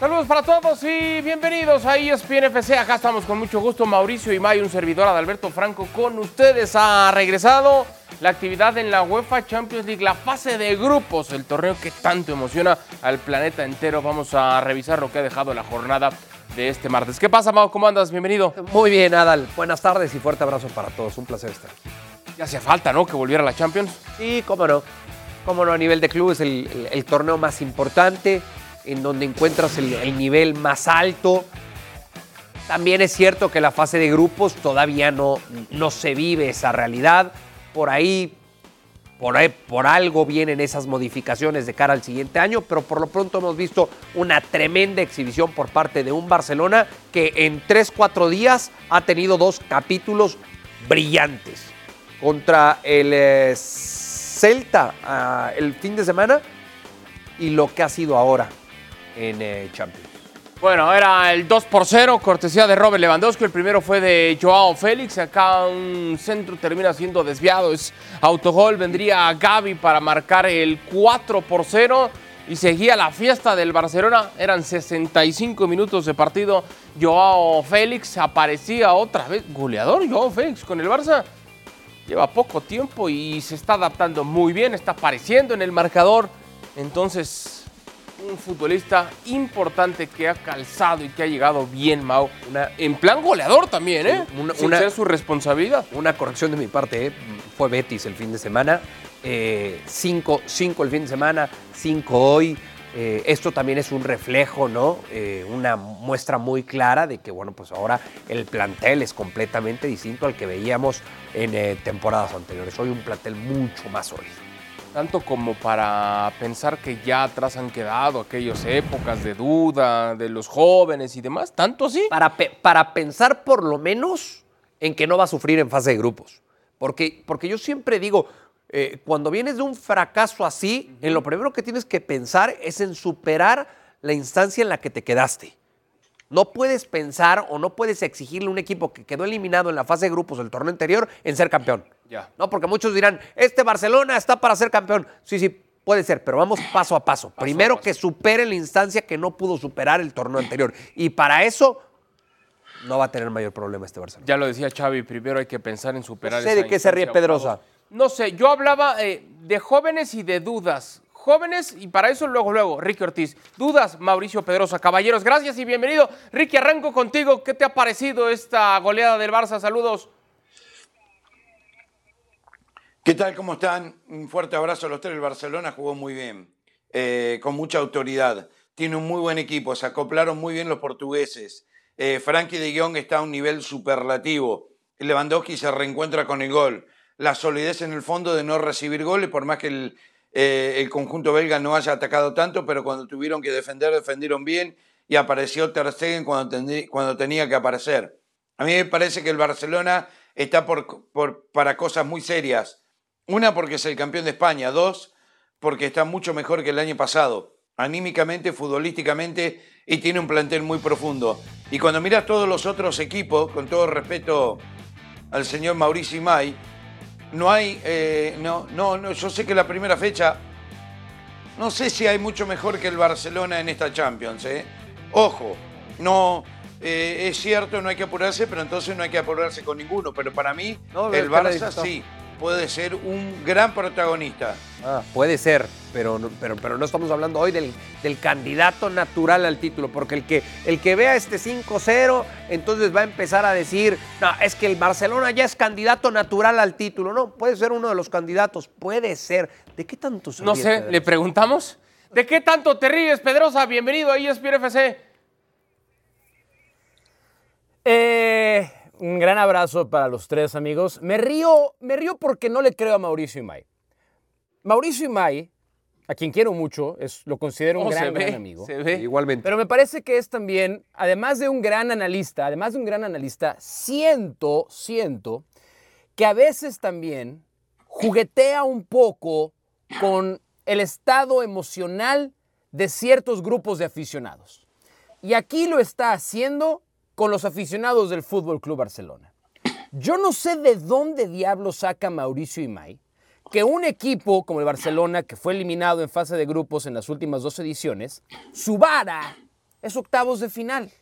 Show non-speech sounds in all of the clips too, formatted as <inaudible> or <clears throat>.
Saludos para todos y bienvenidos a ESPN FC. Acá estamos con mucho gusto, Mauricio y May, un servidor Adalberto Franco con ustedes. Ha regresado la actividad en la UEFA Champions League, la fase de grupos, el torneo que tanto emociona al planeta entero. Vamos a revisar lo que ha dejado la jornada de este martes. ¿Qué pasa, Mau? ¿Cómo andas? Bienvenido. Muy bien, Adal. Buenas tardes y fuerte abrazo para todos. Un placer estar aquí. Ya hacía falta, ¿no? Que volviera la Champions. Sí, cómo no. Cómo no, a nivel de club es el, el- el torneo más importante, en donde encuentras el, el nivel más alto. También es cierto que la fase de grupos todavía no, no se vive esa realidad. Por ahí, por por algo vienen esas modificaciones de cara al siguiente año, pero por lo pronto hemos visto una tremenda exhibición por parte de un Barcelona que en 3-4 días ha tenido dos capítulos brillantes. Contra el eh, Celta ah, el fin de semana y lo que ha sido ahora en eh, Champions. Bueno, era el 2 por 0, cortesía de Robert Lewandowski. El primero fue de Joao Félix. Acá un centro termina siendo desviado. Es autogol. Vendría Gaby para marcar el 4 por 0. Y seguía la fiesta del Barcelona. Eran 65 minutos de partido. Joao Félix aparecía otra vez. Goleador Joao Félix con el Barça. Lleva poco tiempo y se está adaptando muy bien. Está apareciendo en el marcador. Entonces, un futbolista importante que ha calzado y que ha llegado bien, Mau. Una- en plan goleador también, ¿eh? Una- Sin una- ser su responsabilidad. Una corrección de mi parte, ¿eh? fue Betis el fin de semana. Eh, cinco, cinco el fin de semana, cinco hoy. Eh, esto también es un reflejo, ¿no? Eh, una muestra muy clara de que, bueno, pues ahora el plantel es completamente distinto al que veíamos en eh, temporadas anteriores. Hoy un plantel mucho más sólido. Tanto como para pensar que ya atrás han quedado aquellas épocas de duda de los jóvenes y demás. ¿Tanto así? Para, para pensar por lo menos en que no va a sufrir en fase de grupos. Porque, porque yo siempre digo, eh, cuando vienes de un fracaso así, en lo primero que tienes que pensar es en superar la instancia en la que te quedaste. No puedes pensar o no puedes exigirle a un equipo que quedó eliminado en la fase de grupos del torneo anterior en ser campeón. Ya. No, porque muchos dirán, este Barcelona está para ser campeón. Sí, sí, puede ser, pero vamos paso a paso. Primero paso. que supere la instancia que no pudo superar el torneo anterior. Y para eso no va a tener mayor problema este Barcelona. Ya lo decía Xavi, primero hay que pensar en superar No sé esa de qué se ríe Pedrosa. No sé, yo hablaba eh, de jóvenes y de dudas. Jóvenes, y para eso luego, luego, Ricky Ortiz. Dudas, Mauricio Pedrosa. Caballeros, gracias y bienvenido. Ricky, arranco contigo. ¿Qué te ha parecido esta goleada del Barça? Saludos. ¿Qué tal? ¿Cómo están? Un fuerte abrazo a los tres. El Barcelona jugó muy bien, eh, con mucha autoridad. Tiene un muy buen equipo, se acoplaron muy bien los portugueses. Eh, Frankie de Jong está a un nivel superlativo. Lewandowski se reencuentra con el gol. La solidez en el fondo de no recibir goles, por más que el, eh, conjunto belga no haya atacado tanto, pero cuando tuvieron que defender, defendieron bien y apareció Ter Stegen cuando, tenía que aparecer. A mí me parece que el Barcelona está para cosas muy serias. Una, porque es el campeón de España. Dos, porque está mucho mejor que el año pasado. Anímicamente, futbolísticamente, y tiene un plantel muy profundo. Y cuando miras todos los otros equipos, con todo respeto al señor Mauricio Imay, no hay, eh, no, no, no, yo sé que la primera fecha, no sé si hay mucho mejor que el Barcelona en esta Champions, ¿eh? Ojo, no, eh, es cierto, no hay que apurarse, pero entonces no hay que apurarse con ninguno. Pero para mí, No, el ¿qué le Barça sí puede ser un gran protagonista. Ah, puede ser, pero, no- pero, pero no estamos hablando hoy del, del candidato natural al título, porque el que, el que vea este 5-0, entonces va a empezar a decir, no, es que el Barcelona ya es candidato natural al título. No, puede ser uno de los candidatos, puede ser. ¿De qué tanto se No ríe sé, Pedro? le preguntamos. ¿De qué tanto te ríes, Pedrosa? Bienvenido a ESPN FC. Eh, un gran abrazo para los tres amigos. Me río, me río porque no le creo a Mauricio Imay. Mauricio Imay, a quien quiero mucho, es, lo considero un Oh, gran, se ve, gran amigo. se ve. Igualmente. Pero me parece que es también, además de un gran analista, además de un gran analista, siento, siento que a veces también juguetea un poco con el estado emocional de ciertos grupos de aficionados. Y aquí lo está haciendo con los aficionados del Fútbol Club Barcelona. Yo no sé de dónde diablo saca Mauricio Imay que un equipo como el Barcelona, que fue eliminado en fase de grupos en las últimas dos ediciones, su vara es octavos de final,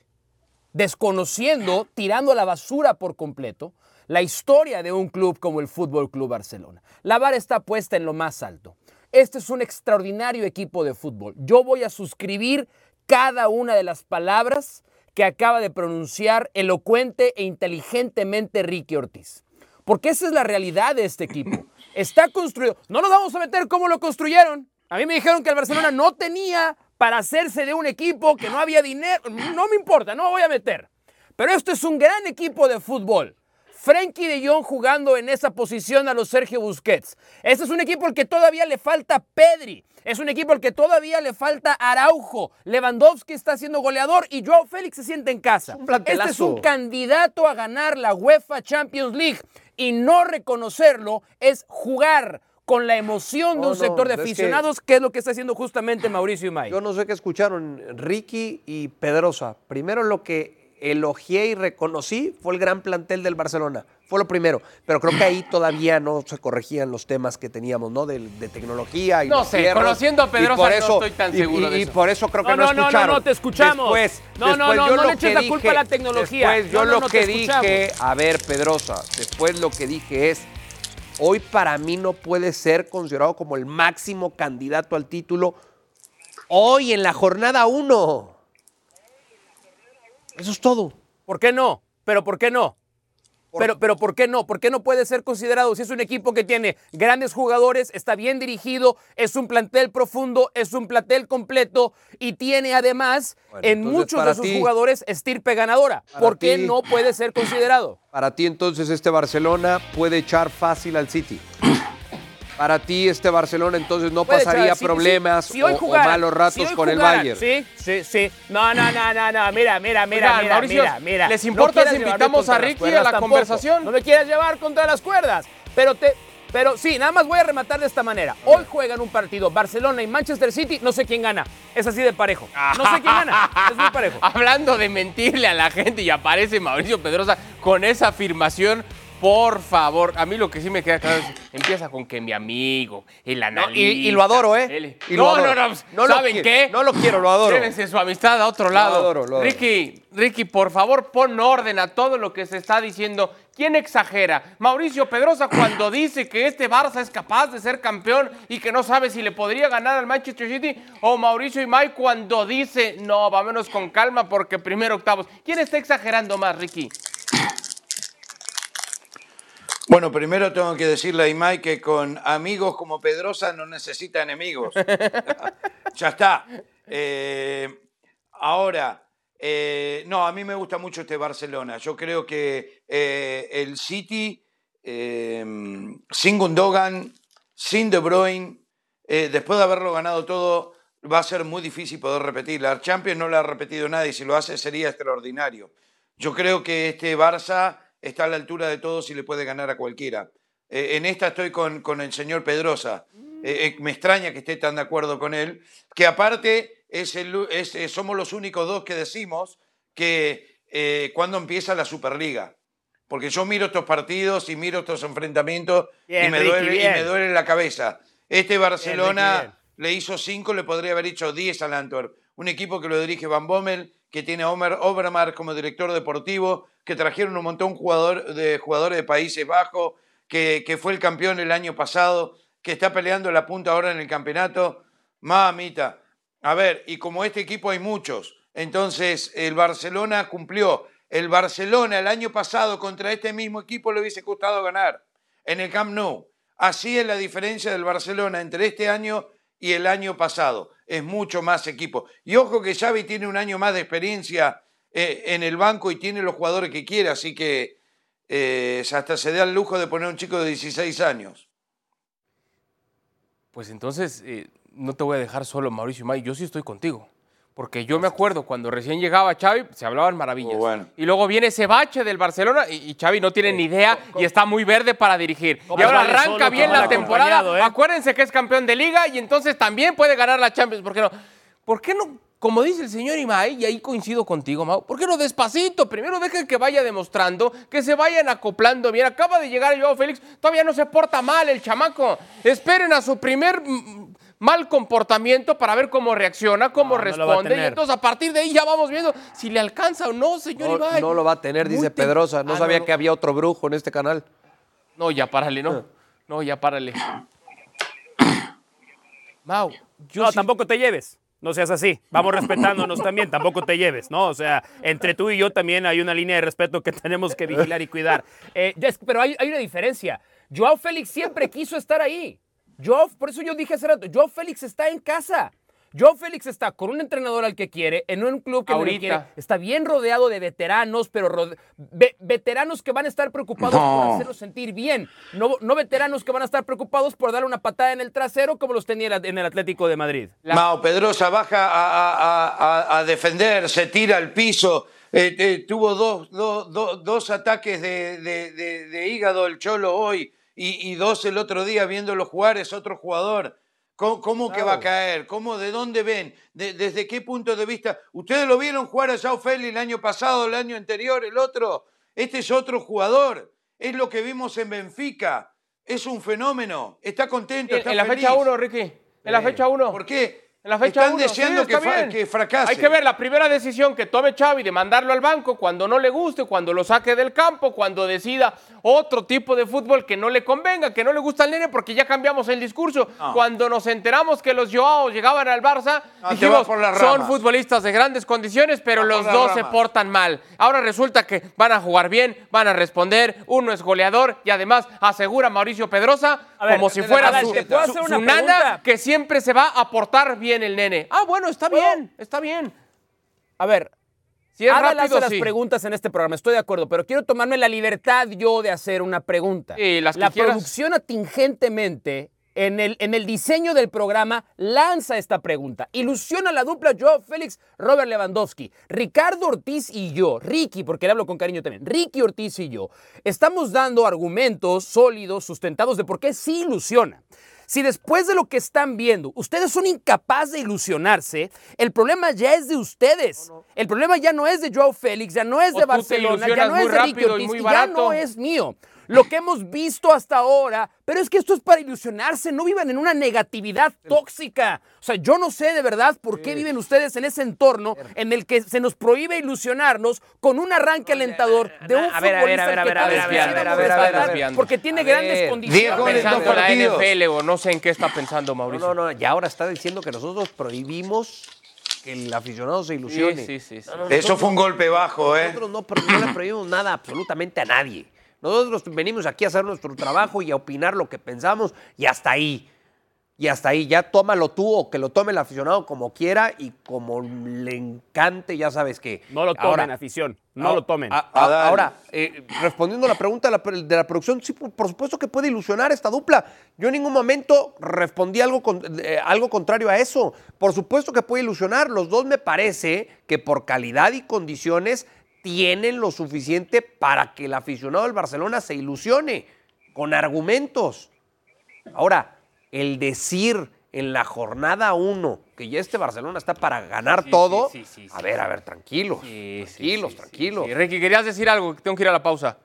desconociendo, tirando a la basura por completo la historia de un club como el Fútbol Club Barcelona. La vara está puesta en lo más alto. Este es un extraordinario equipo de fútbol. Yo voy a suscribir cada una de las palabras que acaba de pronunciar elocuente e inteligentemente Ricky Ortiz. Porque esa es la realidad de este equipo. <laughs> Está construido. No nos vamos a meter cómo lo construyeron. A mí me dijeron que el Barcelona no tenía para hacerse de un equipo, que no había dinero. No me importa, no me voy a meter. Pero esto es un gran equipo de fútbol. Frenkie de Jong jugando en esa posición a los Sergio Busquets. Este es un equipo al que todavía le falta Pedri. Es un equipo al que todavía le falta Araujo. Lewandowski está siendo goleador y Joao Félix se siente en casa. este es un candidato a ganar la UEFA Champions League. Y no reconocerlo es jugar con la emoción de un sector de aficionados, que... es lo que está haciendo justamente Mauricio y May. Yo no sé qué escucharon Ricky y Pedrosa. Primero lo que elogié y reconocí fue el gran plantel del Barcelona. Fue lo primero. Pero creo que ahí todavía no se corregían los temas que teníamos, ¿no? De, tecnología y No sé, conociendo a Pedrosa no estoy tan seguro de eso. Y por eso creo que no, no, no escucharon. No, no, te escuchamos. Después, no, no, no, no le eches la culpa a la tecnología. Después yo lo que dije, a ver, Pedrosa, después lo que dije es, hoy para mí no puede ser considerado como el máximo candidato al título hoy en la jornada 1. Eso es todo. ¿Por qué no? ¿Pero por qué no? Pero, pero ¿por qué no? ¿Por qué no puede ser considerado? Si es un equipo que tiene grandes jugadores, está bien dirigido, es un plantel profundo, es un plantel completo y tiene además en muchos de sus jugadores estirpe ganadora. ¿Por qué no puede ser considerado? Para ti entonces este Barcelona puede echar fácil al City. Para ti este Barcelona entonces no pasaría problemas o, malos ratos con el Bayern. Sí, sí, sí. No, no, no, no, no. Mira, mira, mira, mira, mira, mira. ¿Les importa si invitamos a Ricky a la conversación? No me quieras llevar contra las cuerdas. Pero te, pero sí, nada más voy a rematar de esta manera. Hoy juegan un partido Barcelona y Manchester City, no sé quién gana. Es así de parejo. No sé quién gana. Es muy parejo. <laughs> Hablando de mentirle a la gente y aparece Mauricio Pedrosa con esa afirmación por favor, a mí lo que sí me queda claro es empieza con que mi amigo, el analista. y, lo adoro, ¿eh? no, no, no, no, ¿saben qué? No lo quiero, lo adoro. Llévense su amistad a otro lado. Lo adoro, lo adoro. Ricky, Ricky, por favor, pon orden a todo lo que se está diciendo. ¿Quién exagera? Mauricio Pedrosa cuando dice que este Barça es capaz de ser campeón y que no sabe si le podría ganar al Manchester City. O Mauricio Imay cuando dice, no, vámonos con calma porque primero octavos. ¿Quién está exagerando más, Ricky? Bueno, primero tengo que decirle a Imai que con amigos como Pedrosa no necesita enemigos. <laughs> ya está. Eh, ahora, eh, no, a mí me gusta mucho este Barcelona. Yo creo que eh, el City, sin Gundogan, sin De Bruyne, después de haberlo ganado todo, va a ser muy difícil poder repetir. La Champions no la ha repetido nadie, si lo hace sería extraordinario. Yo creo que este Barça está a la altura de todos y le puede ganar a cualquiera. Eh, en esta estoy con, con el señor Pedrosa. Eh, eh, me extraña que esté tan de acuerdo con él, que aparte es es, somos los únicos dos que decimos que cuando empieza la Superliga. Porque yo miro estos partidos y miro estos enfrentamientos y, me duele, y, me duele, la cabeza. Este Barcelona le hizo cinco, le podría haber hecho diez al Antwerp. Un equipo que lo dirige Van Bommel, que tiene Omer Obermar como director deportivo, que trajeron un montón jugador, de jugadores de Países Bajos, que, que, fue el campeón el año pasado, que está peleando la punta ahora en el campeonato. Mamita. A ver, y como este equipo hay muchos, entonces el Barcelona cumplió. El Barcelona el año pasado contra este mismo equipo le hubiese costado ganar en el Camp Nou. Así es la diferencia del Barcelona entre este año y el año pasado. Es mucho más equipo. Y ojo que Xavi tiene un año más de experiencia eh, en el banco y tiene los jugadores que quiere, así que eh, hasta se da el lujo de poner un chico de 16 años. Pues entonces, eh, no te voy a dejar solo, Mauricio May, yo sí estoy contigo. Porque yo me acuerdo cuando recién llegaba Xavi, se hablaban maravillas. Oh, y luego viene ese bache del Barcelona y, Xavi no tiene ni idea y está muy verde para dirigir. Y ahora arranca bien la temporada. ¿eh? Acuérdense que es campeón de liga y entonces también puede ganar la Champions. ¿Por qué no? ¿Por qué no? Como dice el señor Imai, y ahí coincido contigo, Mau, ¿por qué no despacito? Primero dejen que vaya demostrando, que se vayan acoplando bien. Acaba de llegar Joao Félix, todavía no se porta mal el chamaco. Esperen a su primer mal comportamiento para ver cómo reacciona, cómo No, no lo va a responde. y entonces a partir de ahí ya vamos viendo si le alcanza o no, señor No, Ibai. no lo va a tener, Muy dice tem- Pedrosa. No Ah, sabía no. que había otro brujo en este canal. No, ya párale, no. No, ya párale. <coughs> Mau, yo no, sí- tampoco te lleves. No seas así. Vamos respetándonos también. Tampoco te lleves, ¿no? O sea, entre tú y yo también hay una línea de respeto que tenemos que vigilar y cuidar. Eh, pero hay, hay una diferencia. Joao Félix siempre quiso estar ahí. Joao, por eso yo dije hace rato, Joao Félix está en casa. Joao Félix está con un entrenador al que quiere, en un club que no le Ahorita. quiere. Está bien rodeado de veteranos, pero rode- ve- veteranos que van a estar preocupados por No. hacerlo sentir bien. No, no veteranos que van a estar preocupados por darle una patada en el trasero como los tenía en el Atlético de Madrid. Mao Pedrosa baja a, a- a- a defender, se tira al piso. eh, eh, tuvo dos, dos- dos- dos ataques de, de- de- de hígado el Cholo hoy y, y dos el otro día viéndolo jugar, es otro jugador. ¿Cómo, cómo que va a caer? ¿Cómo, ¿De dónde ven? De- ¿Desde qué punto de vista? ¿Ustedes lo vieron jugar a Sao Félix el año pasado, el año anterior, el otro? Este es otro jugador. Es lo que vimos en Benfica. Es un fenómeno. Está contento, en, está en la feliz. fecha 1, Ricky. En la Eh, fecha 1. ¿Por qué? En la fecha Están uno, sí, que, bien. que fracase. Hay que ver la primera decisión que tome Xavi de mandarlo al banco cuando no le guste, cuando lo saque del campo, cuando decida otro tipo de fútbol que no le convenga, que no le gusta al nene, porque ya cambiamos el discurso. Cuando nos enteramos que los Joao llegaban al Barça, No, te dijimos, son futbolistas de grandes condiciones, pero los dos se portan mal. Ahora resulta que van a jugar bien, van a responder, uno es goleador y además asegura Mauricio Pedrosa ver, como si fuera su, ¿te puedo su- su nana que siempre se va a portar bien el nene. Ah, bueno, está bien, está bien. A ver, Si es rápido, las sí. preguntas en este programa, estoy de acuerdo, pero quiero tomarme la libertad yo de hacer una pregunta. Las que la quieras. producción atingentemente en el, en el diseño del programa lanza esta pregunta. Ilusiona la dupla Joao Félix, Robert Lewandowski. Ricardo Ortiz y yo, Ricky, porque le hablo con cariño también, Ricky Ortiz y yo, estamos dando argumentos sólidos, sustentados de por qué sí ilusiona. Si después de lo que están viendo, ustedes son incapaces de ilusionarse, el problema ya es de ustedes. El problema ya no es de Joao Félix, ya no es O de Barcelona, ya no es de Ricky Ortiz, y ya no es mío. Lo que hemos visto hasta ahora, pero es que esto es para ilusionarse, no vivan en una negatividad tóxica. O sea, yo no sé de verdad por qué viven ustedes en ese entorno en el que se nos prohíbe ilusionarnos con un arranque alentador de un a ver, a ver, a futbolista ver, a al que ver, a ver, todos a ver, a ver, quisiéramos a ver, a ver, rescatar desviando. porque tiene A ver, grandes condiciones. Pensando la. NFL o no sé en qué está pensando Mauricio. No, no, no, y ahora está diciendo que nosotros prohibimos que el aficionado se ilusione. Sí, sí, sí, sí. No, no, Eso fue un golpe bajo, ¿eh? Nosotros no, no le prohibimos nada absolutamente a nadie. Nosotros venimos aquí a hacer nuestro trabajo y a opinar lo que pensamos y hasta ahí. Y hasta ahí, ya tómalo tú o que lo tome el aficionado como quiera y como le encante, ya sabes que. No lo tomen, Ahora- afición. No Ah, lo tomen. a- a- Adal. ahora, eh, respondiendo a la pregunta de la, de la producción, sí, por, por supuesto que puede ilusionar esta dupla. Yo en ningún momento respondí algo, con- eh, algo contrario a eso. Por supuesto que puede ilusionar. Los dos me parece que por calidad y condiciones tienen lo suficiente para que el aficionado del Barcelona se ilusione con argumentos. Ahora, el decir en la jornada 1 que ya este Barcelona está para ganar Sí, todo, sí, sí, sí, a ver, a ver, tranquilos, tranquilos, tranquilos. Ricky, querías decir algo, tengo que ir a la pausa.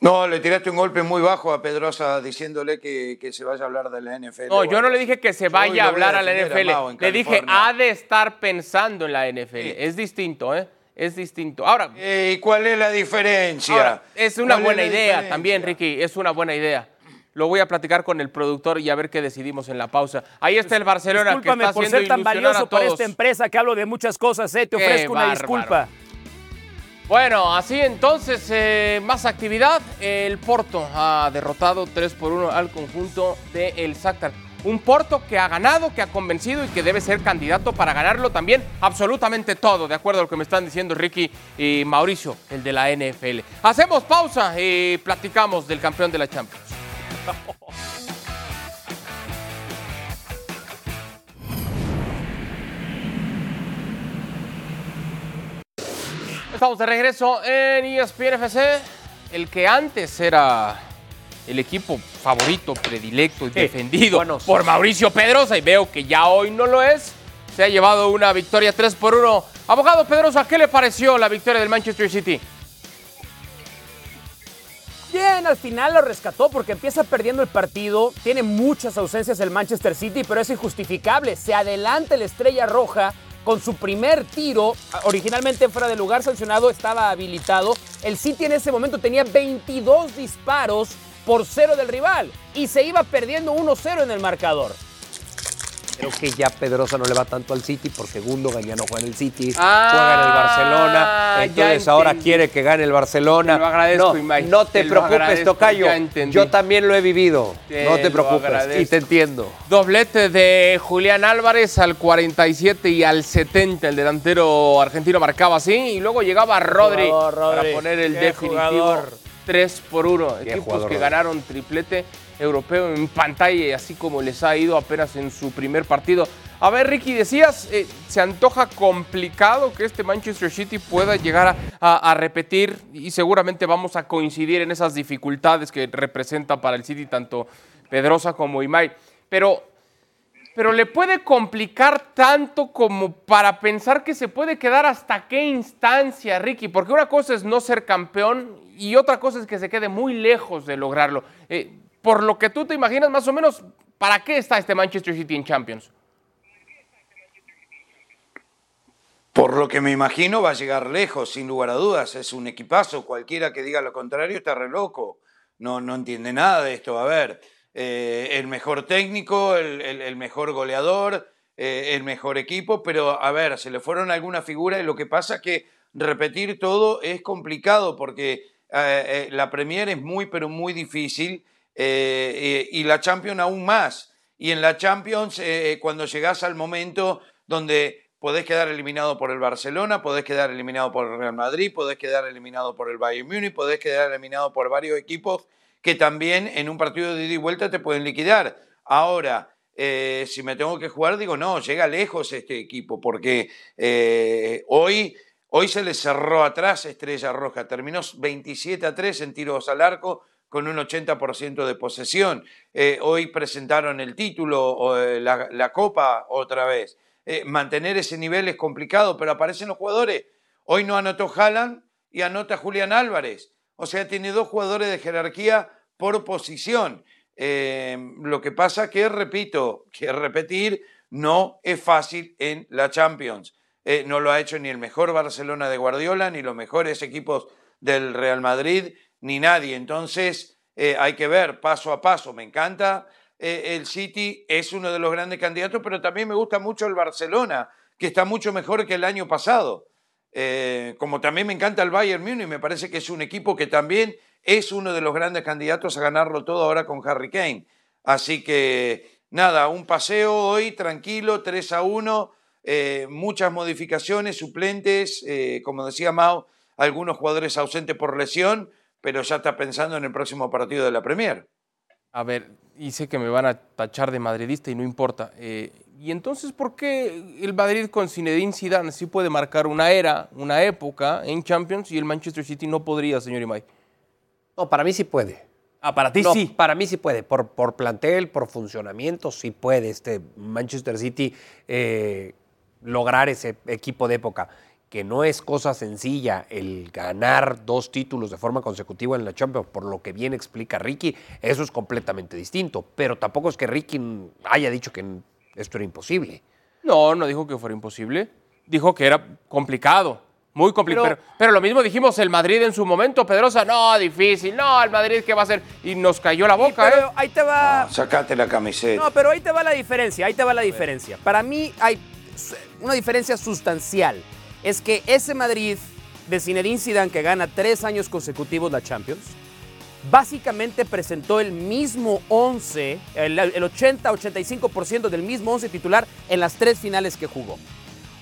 No, le tiraste un golpe muy bajo a Pedrosa diciéndole que, que se vaya a hablar de la NFL. No, yo no le dije que se vaya a hablar a la a NFL. Le dije, ha de estar pensando en la NFL. Es distinto, ¿eh? Es distinto. Ahora, Eh, ¿Y cuál es la diferencia? ahora, es una ¿Cuál buena idea diferencia? también, Ricky. Es una buena idea. Lo voy a platicar con el productor y a ver qué decidimos en la pausa. Ahí está el Barcelona Discúlpame que está por haciendo ser tan valioso para esta empresa que hablo de muchas cosas, ¿eh? Te Qué ofrezco una bárbaro. disculpa. Bueno, así entonces, eh, más actividad. El Porto ha derrotado 3 por 1 al conjunto del Shakhtar. Un Porto que ha ganado, que ha convencido y que debe ser candidato para ganarlo también absolutamente todo, de acuerdo a lo que me están diciendo Ricky y Mauricio, el de la NFL. Hacemos pausa y platicamos del campeón de la Champions. <laughs> Estamos de regreso en ESPN FC, el que antes era el equipo favorito, predilecto y defendido bueno, por Mauricio Pedrosa y veo que ya hoy no lo es. Se ha llevado una victoria 3 por 1. Abogado Pedrosa, ¿qué le pareció la victoria del Manchester City? Bien, al final lo rescató porque empieza perdiendo el partido. Tiene muchas ausencias el Manchester City, pero es injustificable. Se adelanta la estrella roja con su primer tiro. Originalmente fuera de lugar sancionado, estaba habilitado. El City en ese momento tenía 22 disparos por cero del rival y se iba perdiendo 1-0 en el marcador. Creo que ya Pedrosa no le va tanto al City porque Gundogan ya no juega en el City, Ah, juega en el Barcelona. Entonces ahora quiere que gane el Barcelona. Te lo agradezco, no, Imai, no te, te preocupes, Tocayo. Yo también lo he vivido. Te no te preocupes. Y te entiendo. Doblete de Julián Álvarez al 47 y al 70. El delantero argentino marcaba así. Y luego llegaba Rodri, Jugador, Rodri. para poner el definitivo jugador. 3 por 1. Qué Equipos jugador, que Rodri. ganaron triplete europeo en pantalla, así como les ha ido apenas en su primer partido. A ver, Ricky, decías, eh, se antoja complicado que este Manchester City pueda llegar a repetir y seguramente vamos a coincidir en esas dificultades que representa para el City tanto Pedrosa como Imai. Pero pero le puede complicar tanto como para pensar que se puede quedar hasta qué instancia, Ricky, porque una cosa es no ser campeón y otra cosa es que se quede muy lejos de lograrlo. Eh, por lo que tú te imaginas, más o menos, ¿para qué está este Manchester City en Champions? Por lo que me imagino va a llegar lejos, sin lugar a dudas. Es un equipazo. Cualquiera que diga lo contrario está re loco. No, no entiende nada de esto. A ver, eh, el mejor técnico, el, el- el mejor goleador, eh, el mejor equipo, pero a ver, se le fueron algunas figuras y lo que pasa es que repetir todo es complicado porque eh, eh, la Premier es muy, pero muy difícil eh, eh, y la Champions aún más. Y en la Champions, eh, cuando llegás al momento donde podés quedar eliminado por el Barcelona, podés quedar eliminado por el Real Madrid, podés quedar eliminado por el Bayern Múnich, podés quedar eliminado por varios equipos que también en un partido de ida y vuelta te pueden liquidar. Ahora, eh, si me tengo que jugar, digo, no, llega lejos este equipo, porque eh, hoy, hoy se le cerró atrás Estrella Roja, terminó 27 a 3 en tiros al arco con un 80% de posesión. Eh, hoy presentaron el título, o, eh, la, la copa otra vez. Eh, mantener ese nivel es complicado, pero aparecen los jugadores. Hoy no anotó Haaland y anota Julián Álvarez. O sea, tiene dos jugadores de jerarquía por posición. Eh, lo que pasa que, repito, que repetir no es fácil en la Champions. No lo ha hecho ni el mejor Barcelona de Guardiola, ni los mejores equipos del Real Madrid, ni nadie. Entonces, eh, hay que ver paso a paso. Me encanta eh, el City, es uno de los grandes candidatos, pero también me gusta mucho el Barcelona, que está mucho mejor que el año pasado. Eh, como también me encanta el Bayern Múnich, me parece que es un equipo que también es uno de los grandes candidatos a ganarlo todo ahora con Harry Kane. Así que nada, un paseo hoy tranquilo, 3 a 1, eh, muchas modificaciones, suplentes, como decía Mao, algunos jugadores ausentes por lesión, pero ya está pensando en el próximo partido de la Premier. A ver, y sé que me van a tachar de madridista y no importa. eh, ¿Y entonces por qué el Madrid con Zinedine Zidane sí puede marcar una era, una época en Champions y el Manchester City no podría, señor Imay? No, para mí sí puede. Ah, para ti No, sí. Para mí sí puede. Por, por plantel, por funcionamiento, sí puede este Manchester City eh, lograr ese equipo de época. Que no es cosa sencilla el ganar dos títulos de forma consecutiva en la Champions, por lo que bien explica Ricky, eso es completamente distinto. Pero tampoco es que Ricky haya dicho que esto era imposible. No, no dijo que fuera imposible. Dijo que era complicado. Muy complicado. Pero- Pero, pero lo mismo dijimos el Madrid en su momento, Pedrosa. No, difícil. No, el Madrid, ¿qué va a hacer? Y nos cayó la boca, pero ¿eh? ahí te va. No, sacate la camiseta. No, pero ahí te va la diferencia, ahí te va la diferencia. Para mí hay una diferencia sustancial. Es que ese Madrid de Zinedine Zidane que gana tres años consecutivos la Champions, básicamente presentó el mismo 11, el, el 80-85% del mismo 11 titular en las tres finales que jugó.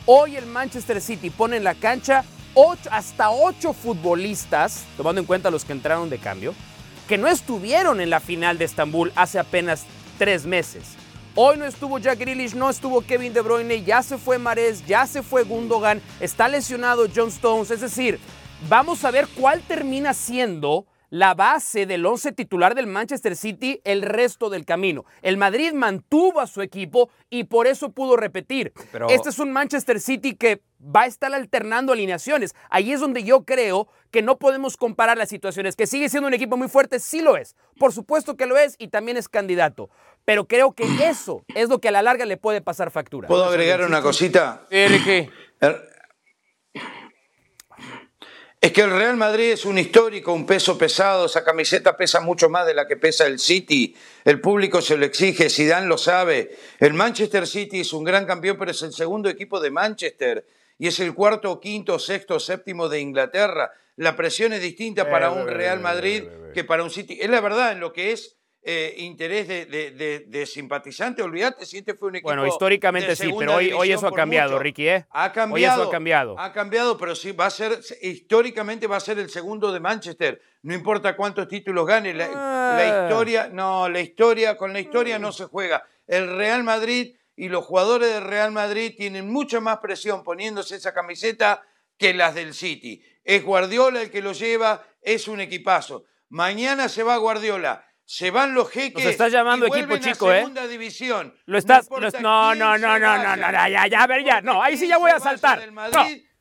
Hoy el Manchester City pone en la cancha ocho- hasta ocho futbolistas, tomando en cuenta los que entraron de cambio, que no estuvieron en la final de Estambul hace apenas tres meses. Hoy no estuvo Jack Grealish, no estuvo Kevin De Bruyne, ya se fue Mares, ya se fue Gundogan, está lesionado John Stones. Es decir, vamos a ver cuál termina siendo la base del once titular del Manchester City el resto del camino. El Madrid mantuvo a su equipo y por eso pudo repetir. Pero- Este es un Manchester City que va a estar alternando alineaciones. Ahí es donde yo creo que no podemos comparar las situaciones. Que sigue siendo un equipo muy fuerte, sí lo es. Por supuesto que lo es y también es candidato. Pero creo que <clears throat> eso es lo que a la larga le puede pasar factura. ¿Puedo agregar una cosita? Sí, Es que el Real Madrid es un histórico, un peso pesado, esa camiseta pesa mucho más de la que pesa el City, el público se lo exige, Zidane lo sabe, el Manchester City es un gran campeón, pero es el segundo equipo de Manchester y es el cuarto, quinto, sexto, séptimo de Inglaterra. La presión es distinta para un Real Madrid que para un City. Es la verdad, en lo que es eh, interés de, de- de- de simpatizante, olvídate si este fue un equipo. Bueno, históricamente de sí, pero hoy, hoy división eso ha cambiado, mucho. Ricky, ¿eh? Ha Hoy cambiado. eso ha cambiado. Ha cambiado, pero sí va a ser, históricamente va a ser el segundo de Manchester. No importa cuántos títulos gane. La, la Ah. historia, no, la historia, con la historia no se juega. El Real Madrid y los jugadores del Real Madrid tienen mucha más presión poniéndose esa camiseta que las del City. Es Guardiola el que lo lleva, es un equipazo. Mañana se va Guardiola. Se van los jeques. Nos estás llamando y equipo vuelven a chico, ¿eh? segunda división. Lo estás. No, lo- no, no, no, no, no, no, no, ya, ya, a ver, ya. No, ahí sí ya voy a saltar. Del No.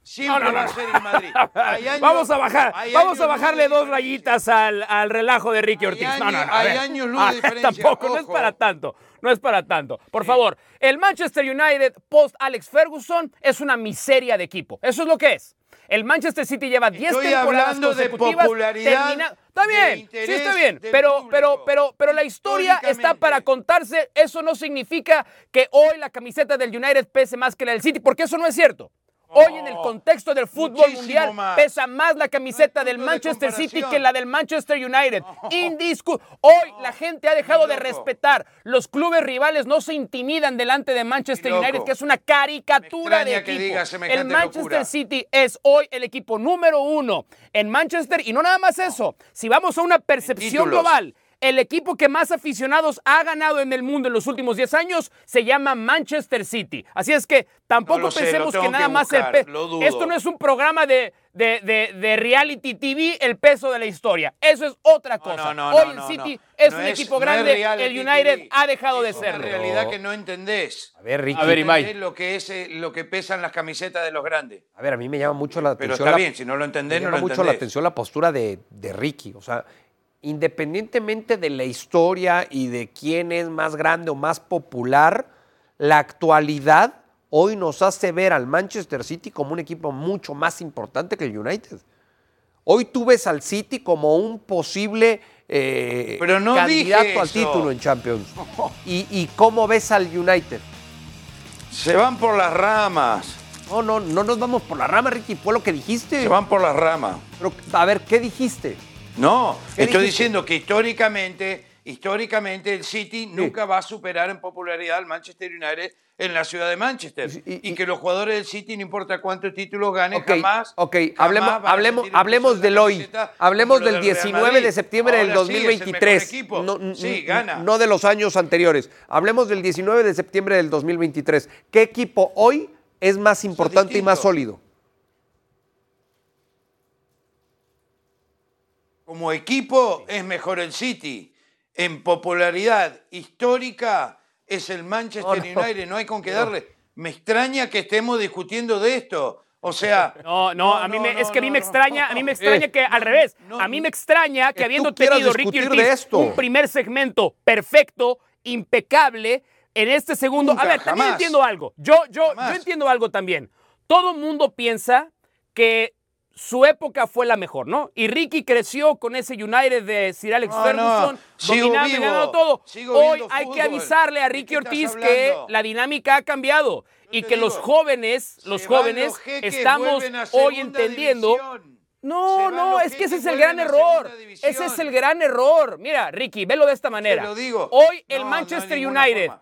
Siempre No, no, va a no. ser el Madrid. <laughs> Vamos a bajar, vamos a bajarle dos rayitas al, al relajo de Ricky Ortiz. no, no, no. a hay ver. años luz de ver, <laughs> diferencia, Tampoco, no es ojo. para tanto. No es para tanto. Por favor, el Manchester United post Alex Ferguson es una miseria de equipo. Eso es lo que es. El Manchester City lleva 10 Estoy temporadas hablando de consecutivas popularidad, termina- Está bien, sí está bien, pero, pero, pero, pero la historia está para contarse. Eso no significa que hoy la camiseta del United pese más que la del City, porque eso no es cierto. Hoy en el contexto del fútbol muchísimo mundial más. pesa más la camiseta No del de Manchester City que la del Manchester United. Indiscu- Hoy la gente ha dejado de respetar. Los clubes rivales no se intimidan delante de Manchester. United, que es una caricatura de equipo. diga el Manchester locura. City es hoy el equipo número uno en Manchester y no nada más eso. Si vamos a una percepción global, el equipo que más aficionados ha ganado en el mundo en los últimos 10 años se llama Manchester City. Así es que tampoco No lo sé, pensemos que nada que más el peso. Esto no es un programa de, de, de- de reality TV, el peso de la historia. Eso es otra cosa. no, no, Hoy el no, City no. es No un es- equipo es grande, el United TV. ha dejado de Es una serlo. realidad que no entendés. A ver, Ricky. A ver, Imai. Entendés lo que es eh, lo que pesan las camisetas de los grandes. A ver, a mí me llama mucho la Pero atención. está la- bien, si no lo entendés, me no llama lo mucho la atención la postura de, de Ricky. O sea, independientemente de la historia y de quién es más grande o más popular, la actualidad hoy nos hace ver al Manchester City como un equipo mucho más importante que el United. Hoy tú ves al City como un posible eh, Pero no candidato al título en Champions. ¿Y, ¿Y cómo ves al United? Se van por las ramas. No, no, no nos vamos por la rama, Ricky. Fue lo que dijiste. Se van por las ramas. Pero, a ver, ¿qué dijiste? No, ¿Qué estoy dijiste? diciendo que históricamente, históricamente el City nunca va a superar en popularidad al Manchester United en la ciudad de Manchester. Y- Y, y- que los jugadores del City, no importa cuántos títulos ganen, jamás. ok, jamás hablemos, hablemos, hablemos del hoy. Hablemos del Real 19 de septiembre del Ahora sí, es el mejor 2023. equipo. No, sí, gana. no de los años anteriores. Hablemos del 19 de septiembre del 2023. ¿Qué equipo hoy es más importante y más sólido? Como equipo es mejor el City. En popularidad histórica es el Manchester <laughs> no. United. No hay con qué darle. Me extraña que estemos discutiendo de esto. O sea. No, no, a mí me, es que a mí me extraña, a mí me extraña que al revés, a mí me extraña que, habiendo tenido Ricky Ortiz un primer segmento perfecto, impecable, en este segundo, Nunca, a ver, también jamás. entiendo algo. Yo, yo, Jamás. yo entiendo algo también. Todo mundo piensa que su época fue la mejor, ¿no? Y Ricky creció con ese United de Sir Alex Ferguson, no, dominando, vivo, ganando todo. sigo Hoy hay que avisarle a ¿De Ricky Ortiz que la dinámica ha cambiado y que los jóvenes, los jóvenes, los jeques, estamos hoy entendiendo división. No, no, es que ese es el gran error. Ese es el gran error. Mira, Ricky, velo de esta manera. lo digo. Hoy el no Manchester United, forma.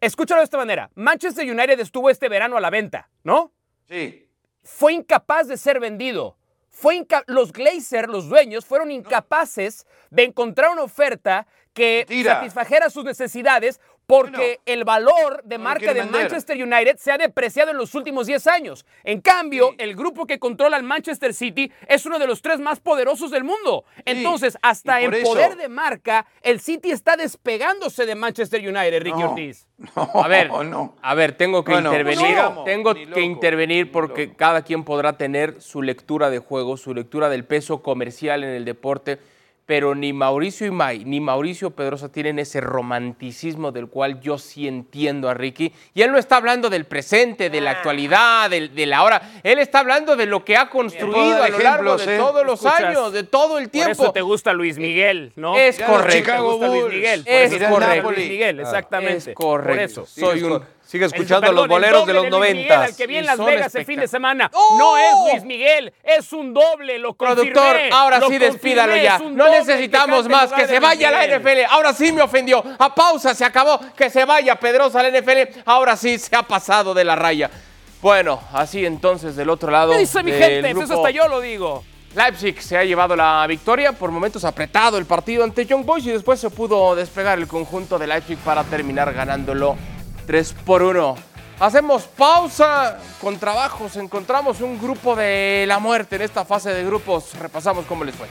escúchalo de esta manera. Manchester United estuvo este verano a la venta, ¿no? Sí. Fue incapaz de ser vendido. Fue los Glazer, los dueños, fueron incapaces de encontrar una oferta que Mentira. satisfajera sus necesidades porque el valor de no marca de. Manchester United se ha depreciado en los últimos 10 años. En cambio, Sí. el grupo que controla el Manchester City es uno de los tres más poderosos del mundo. Entonces, hasta en eso- poder de marca, el City está despegándose de Manchester United, Ricky No, Ortiz. no, A ver, no. a ver, tengo que Bueno, intervenir. tengo que intervenir ni porque cada quien podrá tener su lectura de juego, su lectura del peso comercial en el deporte, pero ni Mauricio Imay ni Mauricio Pedrosa tienen ese romanticismo del cual yo sí entiendo a Ricky. Y él no está hablando del presente, de la Ah. actualidad, de, la hora. Él está hablando de lo que ha construido a lo largo de ¿eh? todos los Escuchas, años, de todo el Por tiempo. eso te gusta Luis Miguel, ¿no? Es correcto. Chicago Te gusta Luis. Miguel. por Es correcto. Luis Miguel, exactamente. Es correcto. Por eso. Soy un- Sigue El escuchando Super los el boleros de los Luis Miguel, 90. al que vi en Las Vegas el fin de semana. ¡Oh! No es Luis Miguel, es un doble, lo confirmé. Productor, ahora lo sí despídalo ya. No necesitamos más. Que se vaya a la. NFL. Ahora sí me ofendió. A pausa, se acabó. Que se vaya Pedrosa a la NFL. Ahora sí se ha pasado de la raya. Bueno, así entonces del otro lado. ¿Qué dice mi gente? Eso grupo, hasta yo lo digo. Leipzig se ha llevado la victoria. Por momentos apretado el partido ante Young Boys y después se pudo despegar el conjunto de Leipzig para terminar ganándolo 3 por 1. Hacemos pausa con trabajos. Encontramos un grupo de la muerte en esta fase de grupos. Repasamos cómo les fue.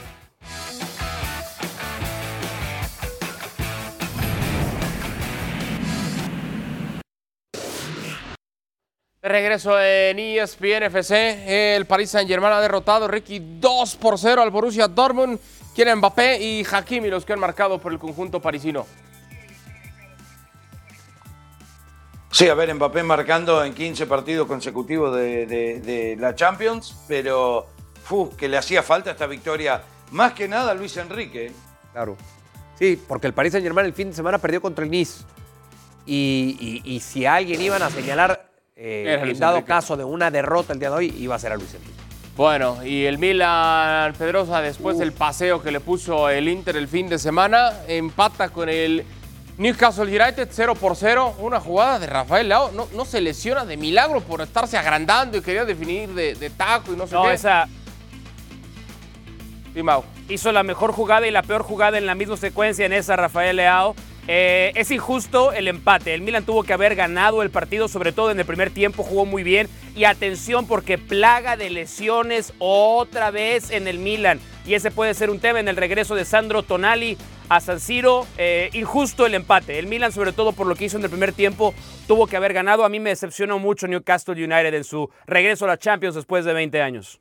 De regreso en ESPN FC, el Paris Saint-Germain ha derrotado Ricky 2 por 0 al Borussia Dortmund. Quieren Mbappé y Hakimi los que han marcado por el conjunto parisino. Sí, a ver, Mbappé marcando en 15 partidos consecutivos de, de- de la Champions, pero fu, que le hacía falta esta victoria, más que nada a Luis Enrique. Claro. Sí, porque el Paris Saint Germain el fin de semana perdió contra el Nice. Y, y- y si a alguien iban a señalar, eh, en dado Enrique. caso de una derrota el día de hoy, iba a ser a Luis Enrique. Bueno, y el Milan Pedrosa, después del paseo que le puso el Inter el fin de semana, empata con el Newcastle United 0 por 0. Una jugada de Rafael Leao. No, no se lesiona de milagro por estarse agrandando y quería definir de, de taco y no sé No, qué. esa Sí, Mau. hizo la mejor jugada y la peor jugada en la misma secuencia en esa, Rafael Leao. Eh, es injusto el empate. El Milan tuvo que haber ganado el partido, sobre todo en el primer tiempo, jugó muy bien. Y atención, porque plaga de lesiones otra vez en el Milan. Y ese puede ser un tema en el regreso de Sandro Tonali a San Siro. Eh, injusto el empate. El Milan, sobre todo por lo que hizo en el primer tiempo, tuvo que haber ganado. A mí me decepcionó mucho Newcastle United en su regreso a la Champions después de 20 años.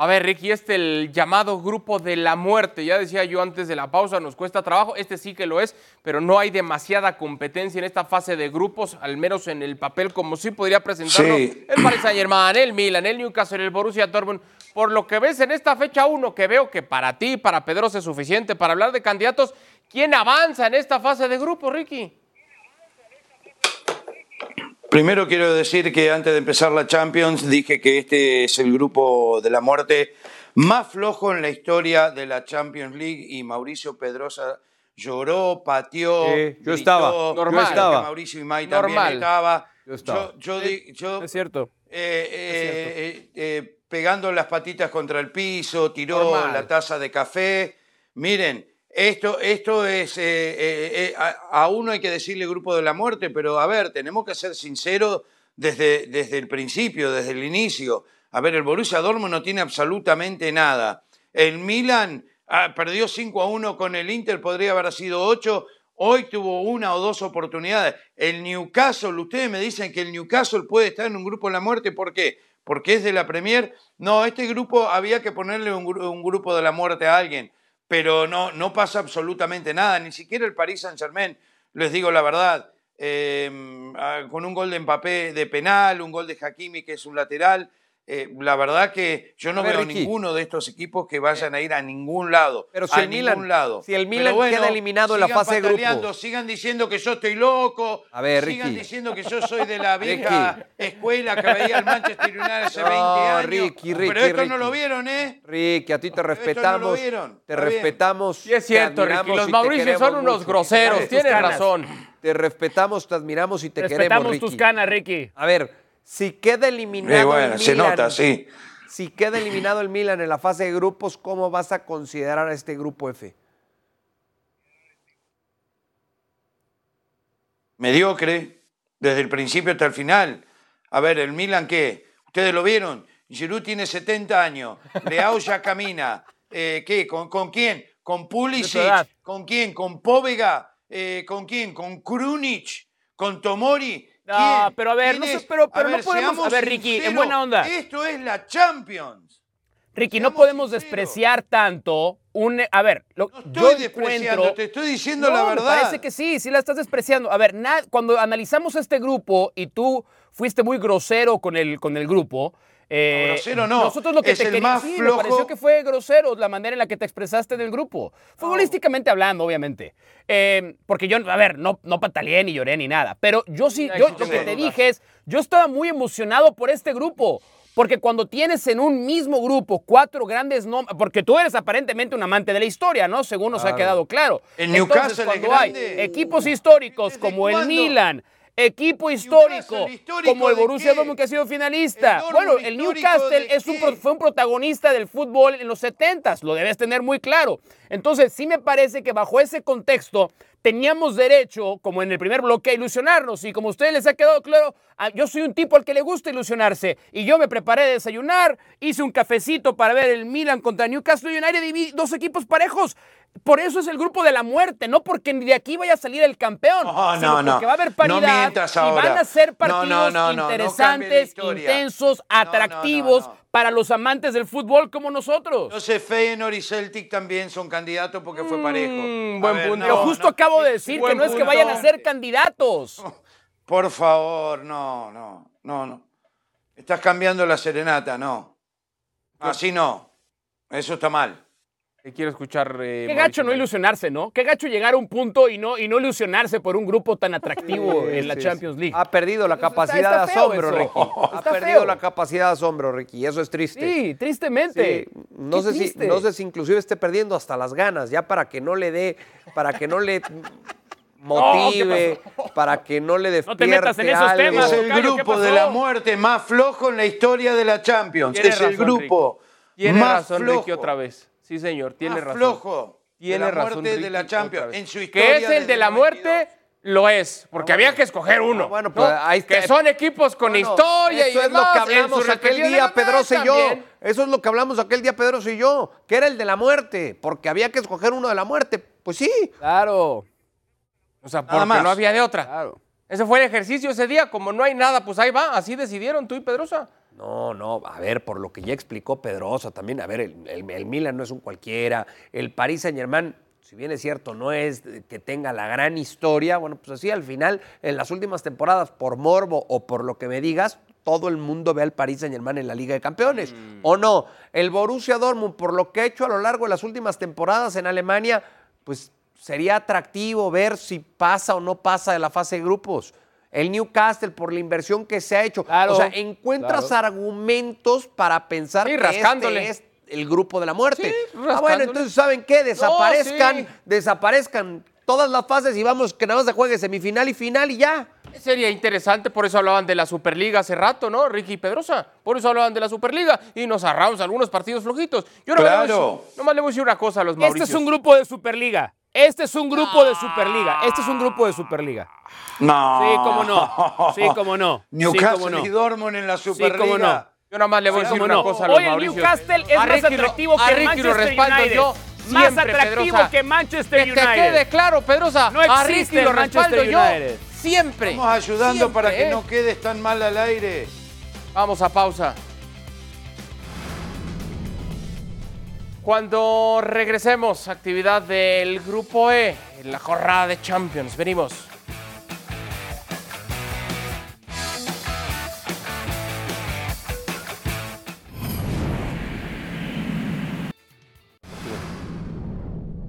A ver, Ricky, este el llamado grupo de la muerte. Ya decía yo antes de la pausa, nos cuesta trabajo. Este sí que lo es, pero no hay demasiada competencia en esta fase de grupos, al menos en el papel, como sí podría presentarlo Sí. el Paris Saint-Germain, el Milan, el Newcastle, el Borussia Dortmund. Por lo que ves en esta fecha uno, que veo que para ti, para Pedrosa es suficiente para hablar de candidatos, ¿quién avanza en esta fase de grupos, Ricky? Primero quiero decir que antes de empezar la Champions dije que este es el grupo de la muerte más flojo en la historia de la Champions League y Mauricio Pedrosa lloró, pateó, Sí, yo gritó, estaba, yo creo estaba. Mauricio Imay también Normal. estaba. Yo estaba. Yo, yo yo, Es cierto. eh, eh, eh, eh, pegando las patitas contra el piso, tiró Normal. la taza de café. Miren, esto, esto es, eh, eh, eh, a, a uno hay que decirle grupo de la muerte, pero a ver, tenemos que ser sinceros desde, desde el principio, desde el inicio. A ver, el Borussia Dortmund no tiene absolutamente nada. El Milan ah, perdió 5 a 1 con el Inter, podría haber sido 8. Hoy tuvo una o dos oportunidades. El Newcastle, ustedes me dicen que el Newcastle puede estar en un grupo de la muerte, ¿por qué? Porque es de la Premier. No, este grupo había que ponerle un, gru- un grupo de la muerte a alguien, pero no, no pasa absolutamente nada, ni siquiera el Paris Saint Germain, les digo la verdad, eh, ah, con un gol de Mbappé de penal, un gol de Hakimi que es un lateral. Eh, la verdad que yo no ver, veo Ricky. ninguno de estos equipos que vayan a ir a ningún lado. Pero si a el ningún Milan- lado. si el Milan queda eliminado en la sigan fase de grupos. pataleando, Sigan diciendo que yo estoy loco. A ver, sigan Ricky. diciendo que yo soy de la <laughs> vieja escuela que veía el Manchester United hace No, 20 años. Ricky, Ricky, Pero esto no lo vieron, ¿eh? Ricky, a ti te Esto no lo respetamos. vieron, Te respetamos. Sí, es cierto, Ricky. Los queremos son unos mucho. groseros. Tienes canas. razón. Te respetamos, te admiramos y te queremos, Respetamos tus canas, Ricky. A ver, si queda eliminado Eh, bueno, el se Milan, nota, sí. Si queda eliminado el Milan en la fase de grupos, ¿cómo vas a considerar a este grupo F? mediocre, desde el principio hasta el final. A ver, el Milan, ¿qué? ¿Ustedes lo vieron? Giroud tiene 70 años, Leao ya camina. Eh, ¿Qué? ¿Con, con quién? ¿Con Pulisic? ¿Con quién? ¿Con Póvega? Eh, ¿Con quién? ¿Con Krunic? ¿Con Tomori? No, pero a ver, ¿Quién no sé, es? pero- pero no podemos- seamos a ver, Ricky, en buena onda. Esto es la Champions. Ricky, no podemos despreciar tanto un... A ver, lo, No yo estoy despreciando, encuentro... te estoy diciendo No, la me verdad. parece que sí, sí la estás despreciando. A ver, na- cuando analizamos este grupo y tú fuiste muy grosero con el, con el grupo. Eh, No, grosero no, Nosotros lo que es te el queríamos. más sí, flojo. pareció que fue grosero la manera en la que te expresaste del grupo. Futbolísticamente hablando, obviamente. Eh, porque yo, a ver, no, no pataleé ni lloré ni nada. Pero yo sí, yo lo que te dije es, yo estaba muy emocionado por este grupo. Porque cuando tienes en un mismo grupo cuatro grandes nombres, porque tú eres aparentemente un amante de la historia, ¿no? Según nos ha quedado claro. Entonces, Newcastle cuando hay equipos históricos ¿Desde como el? Milan, equipo histórico, como el Borussia? Dortmund que ha sido finalista. ¿El Dortmund bueno, el Newcastle es un fue un protagonista del fútbol en los 70s, lo debes tener muy claro. Entonces, sí me parece que bajo ese contexto teníamos derecho, como en el primer bloque, a ilusionarnos. Y como a ustedes les ha quedado claro, a- yo soy un tipo al que le gusta ilusionarse. Y yo me preparé de desayunar, hice un cafecito para ver el Milan contra Newcastle United y vi dos equipos parejos. Por eso es el grupo de la muerte, no porque de aquí vaya a salir el campeón, No, sino no, no. porque va a haber No paridad y van a ser No, partidos no, no, no, no interesantes, intensos, No, no, no, atractivos no. para los amantes del fútbol como nosotros. No sé, Feyenoord y Celtic también son candidatos porque fue parejo. Mm, buen ver, punto. Pero no, justo no. acabo de decir que no es que vayan a ser candidatos. <laughs> Por favor, no, no, no, no. Estás cambiando la serenata, no. Así no. Eso está mal. Quiero escuchar. eh, Qué Mauricio gacho no ilusionarse, ¿no? Qué gacho llegar a un punto y no, y no ilusionarse por un grupo tan atractivo Sí, en la sí, Champions. League. Ha perdido la Está- capacidad está de feo asombro, eso. Ricky. Ha Está perdido feo. la capacidad de asombro, Ricky, y eso es triste. Sí, tristemente. Sí, no Qué sé si triste. no sé si inclusive esté perdiendo hasta las ganas ya para que no le dé para que no le <laughs> motive, para que no le despierte te metas en esos algo. temas, Es el Tocayo, ¿qué grupo de la muerte más flojo en la historia de la Champions. Tienes es el razón, grupo más razón, flojo. Ricky, otra vez. Sí, señor, tiene más razón. flojo Tiene de la razón, muerte de la Champions. En su historia Que es el de la 92. muerte, lo es. Porque había que escoger uno. Ah, bueno, ¿no? pues, ahí está. Que son equipos con Bueno, historia y eso es lo que hablamos aquel día, Pedrosa y yo. Eso es lo que hablamos aquel día, Pedrosa y yo, que era el de la muerte, porque había que escoger uno de la muerte. Pues sí, Claro, O sea, Nada porque más. no había de otra. claro. Ese fue el ejercicio ese día. Como no hay nada, pues ahí va. Así decidieron tú y Pedrosa. No, no, a ver, por lo que ya explicó Pedrosa también, a ver, el, el- el Milan no es un cualquiera, el Paris Saint Germain, si bien es cierto, no es que tenga la gran historia, bueno, pues así al final, en las últimas temporadas, por morbo o por lo que me digas, todo el mundo ve al Paris Saint Germain en la Liga de Campeones, ¿o no? El Borussia Dortmund, por lo que ha hecho a lo largo de las últimas temporadas en Alemania, pues sería atractivo ver si pasa o no pasa de la fase de grupos. El Newcastle, por la inversión que se ha hecho. Claro, o sea, encuentras argumentos para pensar Sí, que rascándole. este es el grupo de la muerte. Sí, ah, bueno, entonces, ¿saben qué? Desaparezcan, sí. desaparezcan todas las fases y vamos que nada más se juegue semifinal y final y ya. Sería interesante, por eso hablaban de la Superliga hace rato, ¿no? Ricky y Pedrosa. Por eso hablaban de la Superliga y nos ahorramos algunos partidos flojitos. Yo nomás, le voy a Claro. decir- nomás le voy a decir una cosa a los Este Mauricios. es un grupo de Superliga. Este es un grupo de Superliga. Este es un grupo de Superliga. No. Sí, cómo no. Sí, cómo no. <laughs> Sí, Newcastle cómo no. y Dortmund en la Sí, Superliga. cómo no. Yo nada más le voy a Sí, decir una no. cosa a los Hoy el. Newcastle es más atractivo que Manchester United. yo Más siempre, atractivo que Manchester Que te United. quede claro, Pedrosa. No a existe Ricky lo respaldo yo United. siempre. Estamos ayudando Siempre, para que ¿eh? no quedes tan mal al aire. Vamos a pausa. Cuando regresemos, actividad del Grupo E, en la jornada de Champions. Venimos.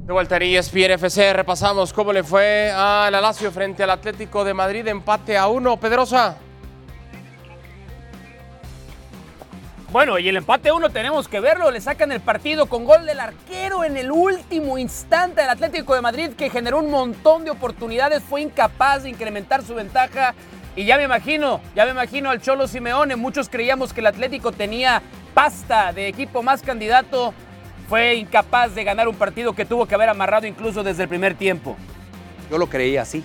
De vuelta en ESPN FC, repasamos cómo le fue a la Lazio frente al Atlético de Madrid, empate a uno. Pedrosa. Bueno, y el empate uno tenemos que verlo. Le sacan el partido con gol del arquero en el último instante del Atlético de Madrid, que generó un montón de oportunidades. Fue incapaz de incrementar su ventaja. Y ya me imagino, ya me imagino al Cholo Simeone. Muchos creíamos que el Atlético tenía pasta de equipo más candidato. Fue incapaz de ganar un partido que tuvo que haber amarrado incluso desde el primer tiempo. Yo lo creía así.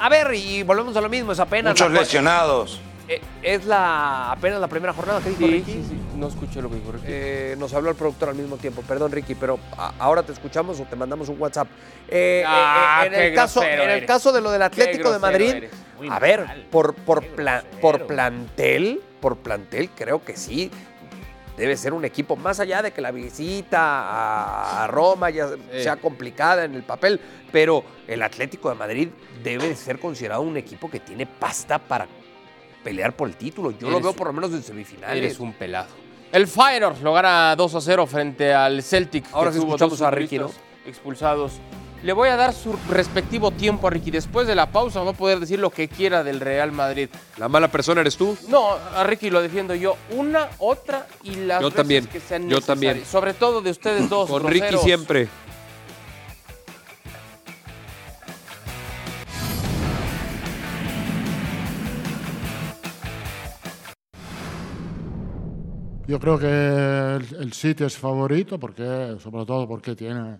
A ver, y volvemos a lo mismo, es apenas. Muchos lesionados. Eh, es la apenas la primera jornada que dijo Sí, Ricky. sí, sí. No escuché lo que dijo Ricky. Eh, nos habló el productor al mismo tiempo. Perdón, Ricky, pero a- ahora te escuchamos o te mandamos un WhatsApp. Eh, Ah, eh, en, el caso, en el caso de lo del Atlético de Madrid, a ver, mal, por, por, por plantel, por plantel, creo que sí. Debe ser un equipo, más allá de que la visita a, Roma ya sea complicada en el papel, pero el Atlético de Madrid debe de ser considerado un equipo que tiene pasta para pelear por el título. Yo lo veo por lo menos en semifinales. Eres un pelado. El Feyenoord lo gana 2 a 0 frente al Celtic. que Ahora tuvo escuchamos a Ricky, futbolistas Expulsados. Le voy a dar su respectivo tiempo a Ricky. Después de la pausa va a poder decir lo que quiera del Real Madrid. La mala persona eres tú. No, a Ricky lo defiendo yo. Una, otra y las Yo veces también, que sean yo necesarias. también. Sobre todo de ustedes dos. Con Ricky siempre. Yo creo que el, el City es favorito, porque, sobre todo porque tiene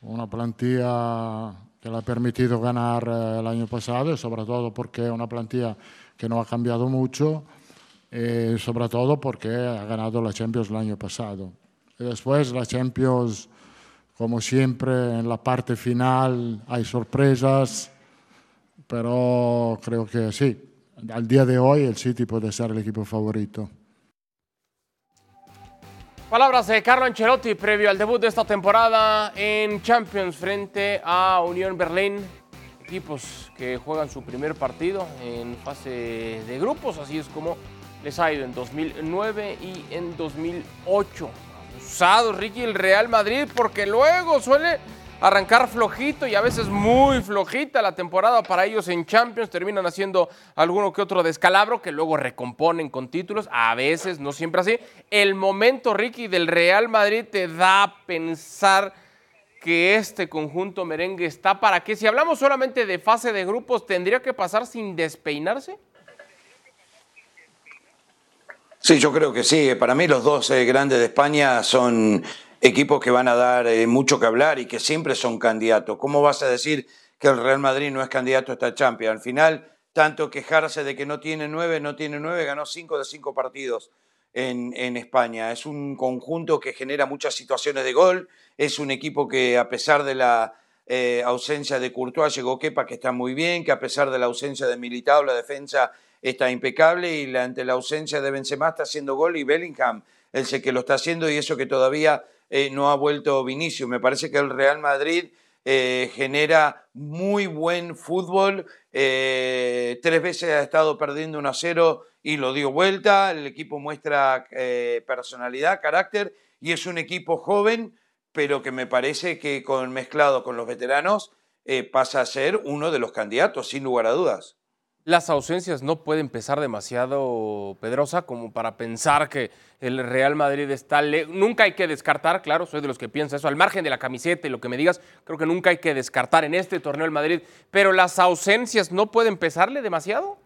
una plantilla que le ha permitido ganar eh, el año pasado y sobre todo porque es una plantilla que no ha cambiado mucho y sobre todo porque ha ganado la Champions el año pasado. Y después la Champions, como siempre, en la parte final hay sorpresas, pero creo que sí. Al día de hoy el City puede ser el equipo favorito. Palabras de Carlo Ancelotti previo al debut de esta temporada en Champions frente a Unión Berlín. Equipos que juegan su primer partido en fase de grupos, así es como les ha ido en 2009 y en 2008. Usado Ricky el Real Madrid porque luego suele arrancar flojito y a veces muy flojita la temporada para ellos en Champions. Terminan haciendo alguno que otro descalabro que luego recomponen con títulos. A veces, no siempre así. El momento, Ricky, del Real Madrid te da a pensar que este conjunto merengue está para que si hablamos solamente de fase de grupos, tendría que pasar sin despeinarse. Sí, yo creo que sí. Para mí los dos eh, grandes de España son equipos que van a dar eh, mucho que hablar y que siempre son candidatos. ¿Cómo vas a decir que el Real Madrid no es candidato a esta Champions? Al final, tanto quejarse de que no tiene nueve, no tiene nueve, ganó cinco de cinco partidos en, en España. Es un conjunto que genera muchas situaciones de gol, es un equipo que a pesar de la eh, ausencia de Courtois llegó Kepa que está muy bien, que a pesar de la ausencia de Militao la defensa está impecable y la- ante la ausencia de Benzema está haciendo gol y Bellingham el que lo está haciendo y eso que todavía eh, no ha vuelto Vinicius. Me parece que el Real Madrid eh, genera muy buen fútbol. eh, tres veces ha estado perdiendo 1 a 0 y lo dio vuelta. El equipo muestra personalidad, carácter y es un equipo joven, pero que me parece que con mezclado con los veteranos pasa a ser uno de los candidatos, sin lugar a dudas. Las ausencias no pueden pesar demasiado, Pedrosa, como para pensar que el Real Madrid está... Nunca hay que descartar, claro, soy de los que piensa eso, al margen de la camiseta y lo que me digas, creo que nunca hay que descartar en este torneo el Madrid, pero las ausencias no pueden pesarle demasiado.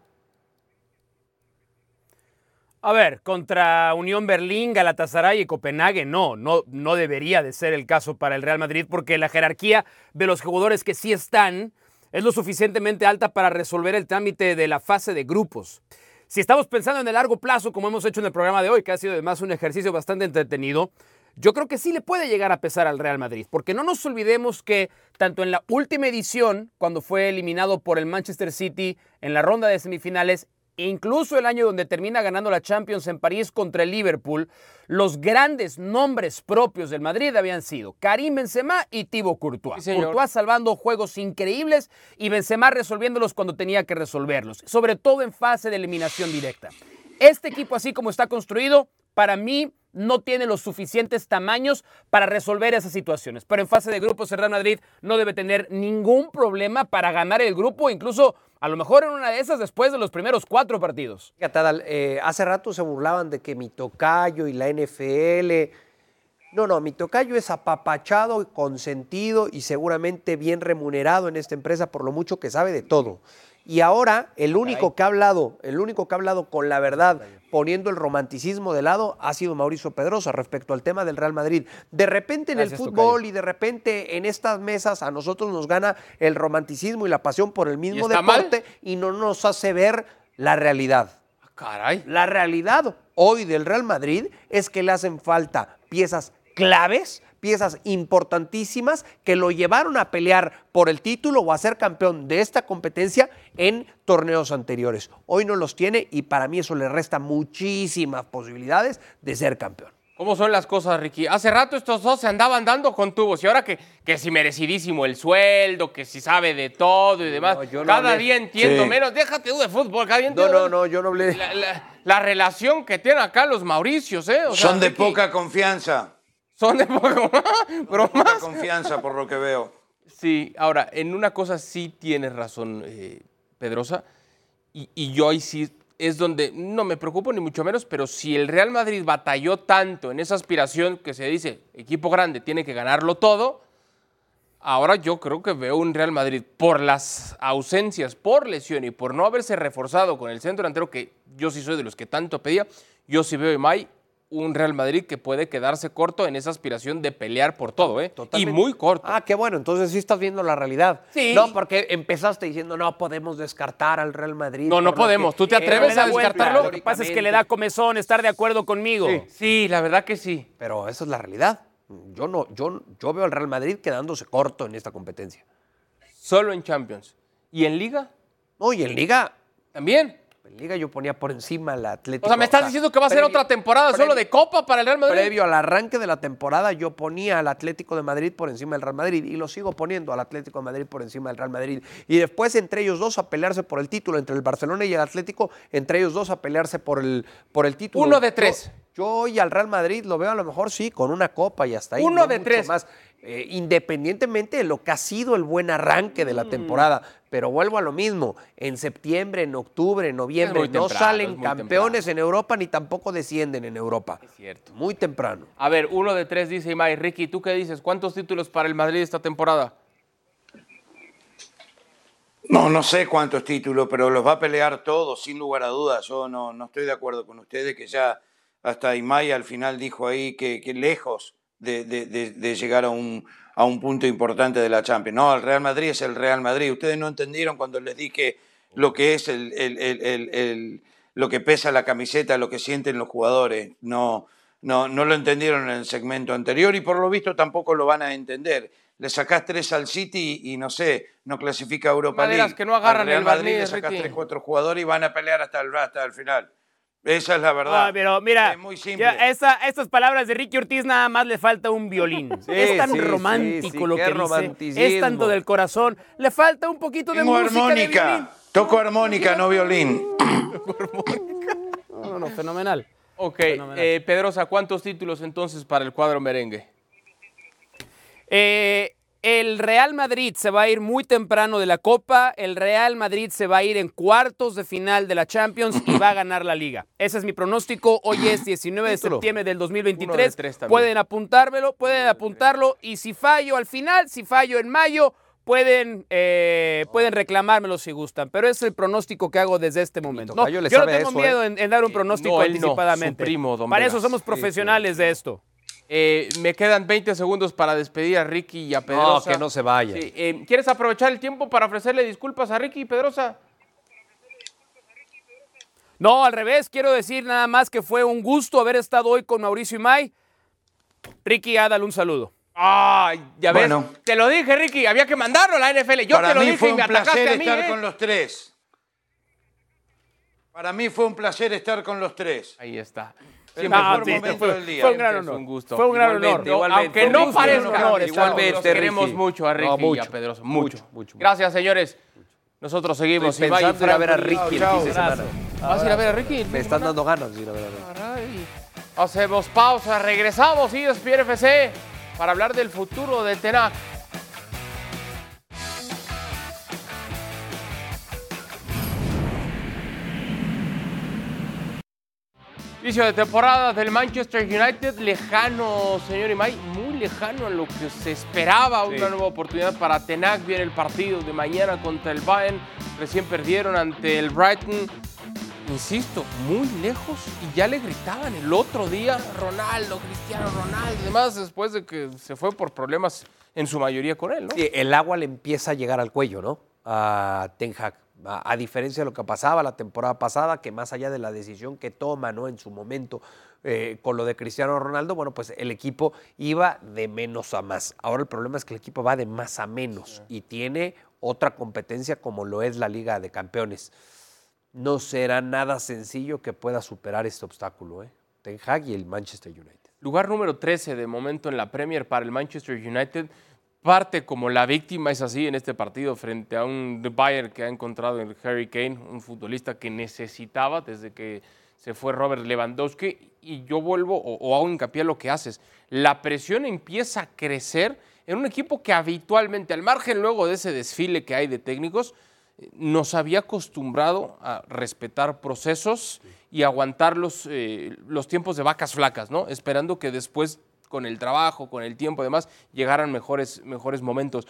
A ver, contra Unión Berlín, Galatasaray y Copenhague, no, no, no debería de ser el caso para el Real Madrid porque la jerarquía de los jugadores que sí están es lo suficientemente alta para resolver el trámite de la fase de grupos. Si estamos pensando en el largo plazo, como hemos hecho en el programa de hoy, que ha sido además un ejercicio bastante entretenido, yo creo que sí le puede llegar a pesar al Real Madrid, porque no nos olvidemos que tanto en la última edición, cuando fue eliminado por el Manchester City en la ronda de semifinales, incluso el año donde termina ganando la Champions en París contra el Liverpool, los grandes nombres propios del Madrid habían sido Karim Benzema y Thibaut Courtois. Sí. Courtois salvando juegos increíbles y Benzema resolviéndolos cuando tenía que resolverlos, sobre todo en fase de eliminación directa. Este equipo así como está construido, para mí no tiene los suficientes tamaños para resolver esas situaciones. Pero en fase de grupos, el Madrid no debe tener ningún problema para ganar el grupo, incluso a lo mejor en una de esas después de los primeros cuatro partidos. Eh, hace rato se burlaban de que mi tocayo y la NFL. No, no, mi tocayo es apapachado, consentido y seguramente bien remunerado en esta empresa por lo mucho que sabe de todo. Y ahora el único que ha hablado, el único que ha hablado con la verdad, poniendo el romanticismo de lado, ha sido Mauricio Pedrosa respecto al tema del Real Madrid. De repente en Gracias, el fútbol y de repente en estas mesas a nosotros nos gana el romanticismo y la pasión por el mismo mal? deporte y no nos hace ver la realidad. Caray. La realidad hoy del Real Madrid es que le hacen falta piezas claves, piezas importantísimas que lo llevaron a pelear por el título o a ser campeón de esta competencia en torneos anteriores. Hoy no los tiene y para mí eso le resta muchísimas posibilidades de ser campeón. ¿Cómo son las cosas, Ricky? Hace rato estos dos se andaban dando con tubos y ahora que, que si merecidísimo el sueldo, que si sabe de todo y demás. No, yo no cada hablé. día entiendo Sí. menos. Déjate tú de fútbol, cada día No, entiendo no, menos no, yo no hablé. La, la- la relación que tienen acá los Mauricios, ¿eh? O sea, Son de Ricky, poca confianza. Son de poca. Pero más. confianza por lo que veo. Sí, ahora, en una cosa sí tienes razón, eh, Pedrosa, y, y yo ahí sí es donde no me preocupo ni mucho menos, pero si el Real Madrid batalló tanto en esa aspiración que se dice, equipo grande tiene que ganarlo todo, ahora yo creo que veo un Real Madrid por las ausencias, por lesión y por no haberse reforzado con el centro delantero, que yo sí soy de los que tanto pedía, yo sí veo en May un Real Madrid que puede quedarse corto en esa aspiración de pelear por todo, ¿eh? Totalmente. Y muy corto. Ah, qué bueno, entonces sí estás viendo la realidad. Sí. No, porque empezaste diciendo, no podemos descartar al Real Madrid. No, no podemos. ¿Tú te atreves a descartarlo? Lo que pasa es que le da comezón estar de acuerdo conmigo. Sí, la verdad que sí. Pero esa es la realidad. Yo no, yo, yo veo al Real Madrid quedándose corto en esta competencia. Solo en Champions. ¿Y en Liga? No, y en Liga, También. Liga yo ponía por encima al Atlético. O sea, me estás diciendo que va a ser otra temporada solo de Copa para el Real Madrid. Previo al arranque de la temporada, yo ponía al Atlético de Madrid por encima del Real Madrid y lo sigo poniendo al Atlético de Madrid por encima del Real Madrid. Y después entre ellos dos a pelearse por el título, entre el Barcelona y el Atlético, entre ellos dos a pelearse por el, por el título. Uno de tres. Yo, hoy al Real Madrid lo veo a lo mejor sí, con una copa y hasta ahí. Uno no de mucho tres. Más, Eh, independientemente de lo que ha sido el buen arranque de la Mm. temporada. Pero vuelvo a lo mismo, en septiembre, en octubre, en noviembre, no temprano, salen campeones en Europa ni tampoco descienden en Europa. Es cierto. Muy temprano. A ver, uno de tres dice Imai. Ricky, ¿tú qué dices? ¿Cuántos títulos para el Madrid esta temporada? No, no sé cuántos títulos, pero los va a pelear todos, sin lugar a dudas. Yo no, no estoy de acuerdo con ustedes, que ya hasta Imay al final dijo ahí que, que lejos de, de- de- de llegar a un, a un punto importante de la Champions. No, el Real Madrid es el Real Madrid. Ustedes no entendieron cuando les dije lo que es el, el- el- lo que pesa la camiseta, lo que sienten los jugadores. No, no, no lo entendieron en el segmento anterior y por lo visto tampoco lo van a entender. Le sacás tres al City y, no sé, no clasifica a Europa Maderas League. que no agarran Al Real el Madrid barniz, le sacás tres, cuatro jugadores y van a pelear hasta el, hasta el final. Esa es la verdad. Ah, pero mira, Es muy simple. ya esa- estas palabras de Ricky Ortiz nada más le falta un violín. <laughs> es tan sí, romántico sí, lo qué que dice. Es tanto del corazón. Le falta un poquito de Tengo música de violín. armónica. Toco armónica, no violín. No, no, no, fenomenal. Ok, Fenomenal. eh, Pedrosa, ¿cuántos títulos entonces para el cuadro merengue? Eh, el Real Madrid se va a ir muy temprano de la Copa. El Real Madrid se va a ir en cuartos de final de la Champions y va a ganar la Liga. Ese es mi pronóstico. Hoy es 19 de septiembre del Uno 2023. de tres también. pueden apuntármelo, pueden apuntarlo. Y si fallo al final, si fallo en mayo, pueden, eh, pueden reclamármelo si gustan. Pero es el pronóstico que hago desde este momento. No, le yo no tengo eso, miedo ¿eh? en, en dar un pronóstico no, no, su anticipadamente. primo, Para eso somos profesionales de esto. Eh, me quedan 20 segundos para despedir a Ricky y a No, Pedrosa. que no se vaya. Sí, eh, ¿Quieres aprovechar el tiempo para ofrecerle disculpas a Ricky y Pedrosa? No, al revés, quiero decir nada más que fue un gusto haber estado hoy con Mauricio Imay. Ricky, ah, dale un saludo. Ay, ya ves. Bueno. Te lo dije, Ricky, había que mandarlo a la NFL. Yo Para te lo mí dije fue y un me atacaste placer a mí. estar ¿eh? con los tres. Para mí fue un placer estar con los tres. Ahí está. El No, mejor sí, momento fue- del día. fue un gran honor. un gusto. Fue un gran honor. igualmente. Aunque Fue un no gusto, parezca, un honor, igualmente, los queremos Ricky. mucho a Ricky No, y a mucho, Pedrosa. Mucho. mucho, mucho. Gracias, señores. Nosotros seguimos. Estoy Ibai y pensando ir a ver a. Ricky el Chao, fin de semana. ¿Vas a ir a ver a Ricky? el Me están dando ganas de ir a ver a Ricky. Hacemos pausa, regresamos y ESPN FC para hablar del futuro de Tenac. Inicio de temporada del Manchester United, lejano, señor Imay, muy lejano a lo que se esperaba. Una nueva oportunidad para Tenac. Viene el partido de mañana contra el Bayern. Recién perdieron ante el Brighton. Insisto, muy lejos. Y ya le gritaban el otro día Ronaldo, Cristiano Ronaldo. Además, después de que se fue por problemas en su mayoría con él, ¿no? Sí, el agua le empieza a llegar al cuello, ¿no? A Ten Hag. A, a diferencia de lo que pasaba la temporada pasada, que más allá de la decisión que toma, ¿no? En su momento eh, con lo de Cristiano Ronaldo, bueno, pues el equipo iba de menos a más. Ahora el problema es que el equipo va de más a menos y tiene otra competencia como lo es la Liga de Campeones. No será nada sencillo que pueda superar este obstáculo, ¿eh? Ten Hag y el Manchester United. Lugar número 13 de momento en la Premier para el Manchester United. Parte como la víctima es así en este partido frente a un Bayern que ha encontrado en Harry Kane, un futbolista que necesitaba desde que se fue Robert Lewandowski. Y yo vuelvo o, o hago hincapié a lo que haces. La presión empieza a crecer en un equipo que habitualmente, al margen luego de ese desfile que hay de técnicos, nos había acostumbrado a respetar procesos y aguantar los, eh, los tiempos de vacas flacas, ¿no? Esperando que después, con el trabajo, con el tiempo y demás, llegaran mejores, mejores momentos.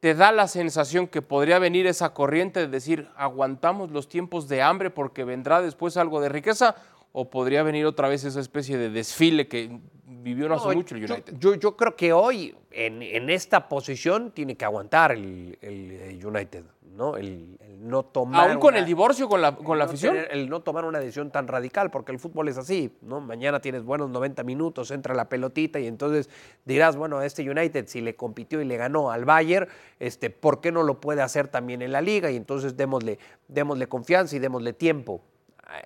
¿Te da la sensación que podría venir esa corriente de decir, aguantamos los tiempos de hambre porque vendrá después algo de riqueza? ¿O podría venir otra vez esa especie de desfile que vivió no hace No, mucho el United? Yo, yo creo que hoy, en, en esta posición, tiene que aguantar el, el United, ¿no? El, el no tomar. Aún con una- el divorcio con la, con la no afición. tener- el no tomar una decisión tan radical, porque el fútbol es así, ¿no? Mañana tienes buenos 90 minutos, entra la pelotita y entonces dirás, bueno, este United si le compitió y le ganó al Bayern, este, ¿por qué no lo puede hacer también en la liga? Y entonces démosle, démosle confianza y démosle tiempo.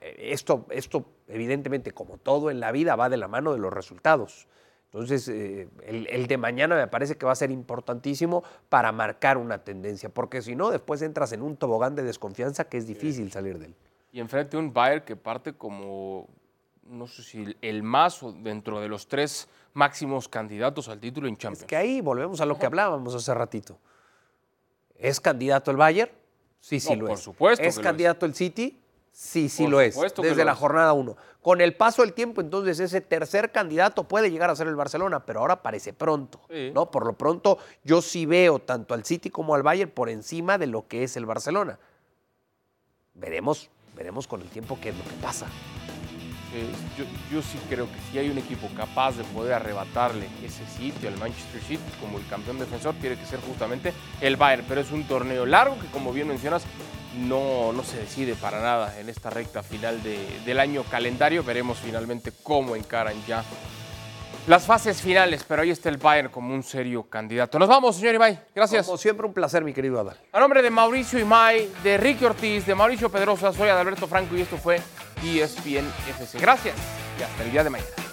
Eh, Esto, esto, evidentemente, como todo en la vida, va de la mano de los resultados. Entonces, eh, el, el de mañana me parece que va a ser importantísimo para marcar una tendencia, porque si no, después entras en un tobogán de desconfianza que es difícil salir de él. Y enfrente a un Bayern que parte como, no sé si el más o dentro de los tres máximos candidatos al título en Es Champions. que ahí volvemos a lo que hablábamos hace ratito. ¿Es candidato el Bayern? Sí, sí lo por es. supuesto ¿Es candidato el City? Sí, sí Por lo es. Desde lo la es. jornada 1. Con el paso del tiempo, entonces ese tercer candidato puede llegar a ser el Barcelona, pero ahora parece pronto. Sí. ¿no? Por lo pronto, yo sí veo tanto al City como al Bayern por encima de lo que es el Barcelona. Veremos, veremos con el tiempo qué es lo que pasa. Yo, yo sí creo que si hay un equipo capaz de poder arrebatarle ese sitio al Manchester City como el campeón defensor, tiene que ser justamente el Bayern. Pero es un torneo largo que, como bien mencionas, no, no se decide para nada en esta recta final de- del año calendario. Veremos finalmente cómo encaran ya las fases finales. Pero ahí está el Bayern como un serio candidato. Nos vamos, señor Imay. Gracias. Como siempre, un placer, mi querido Adal. A nombre de Mauricio Imay, de Ricky Ortiz, de Mauricio Pedrosa, soy Adalberto Franco y esto fue ESPN FC. Gracias y hasta el día de mañana.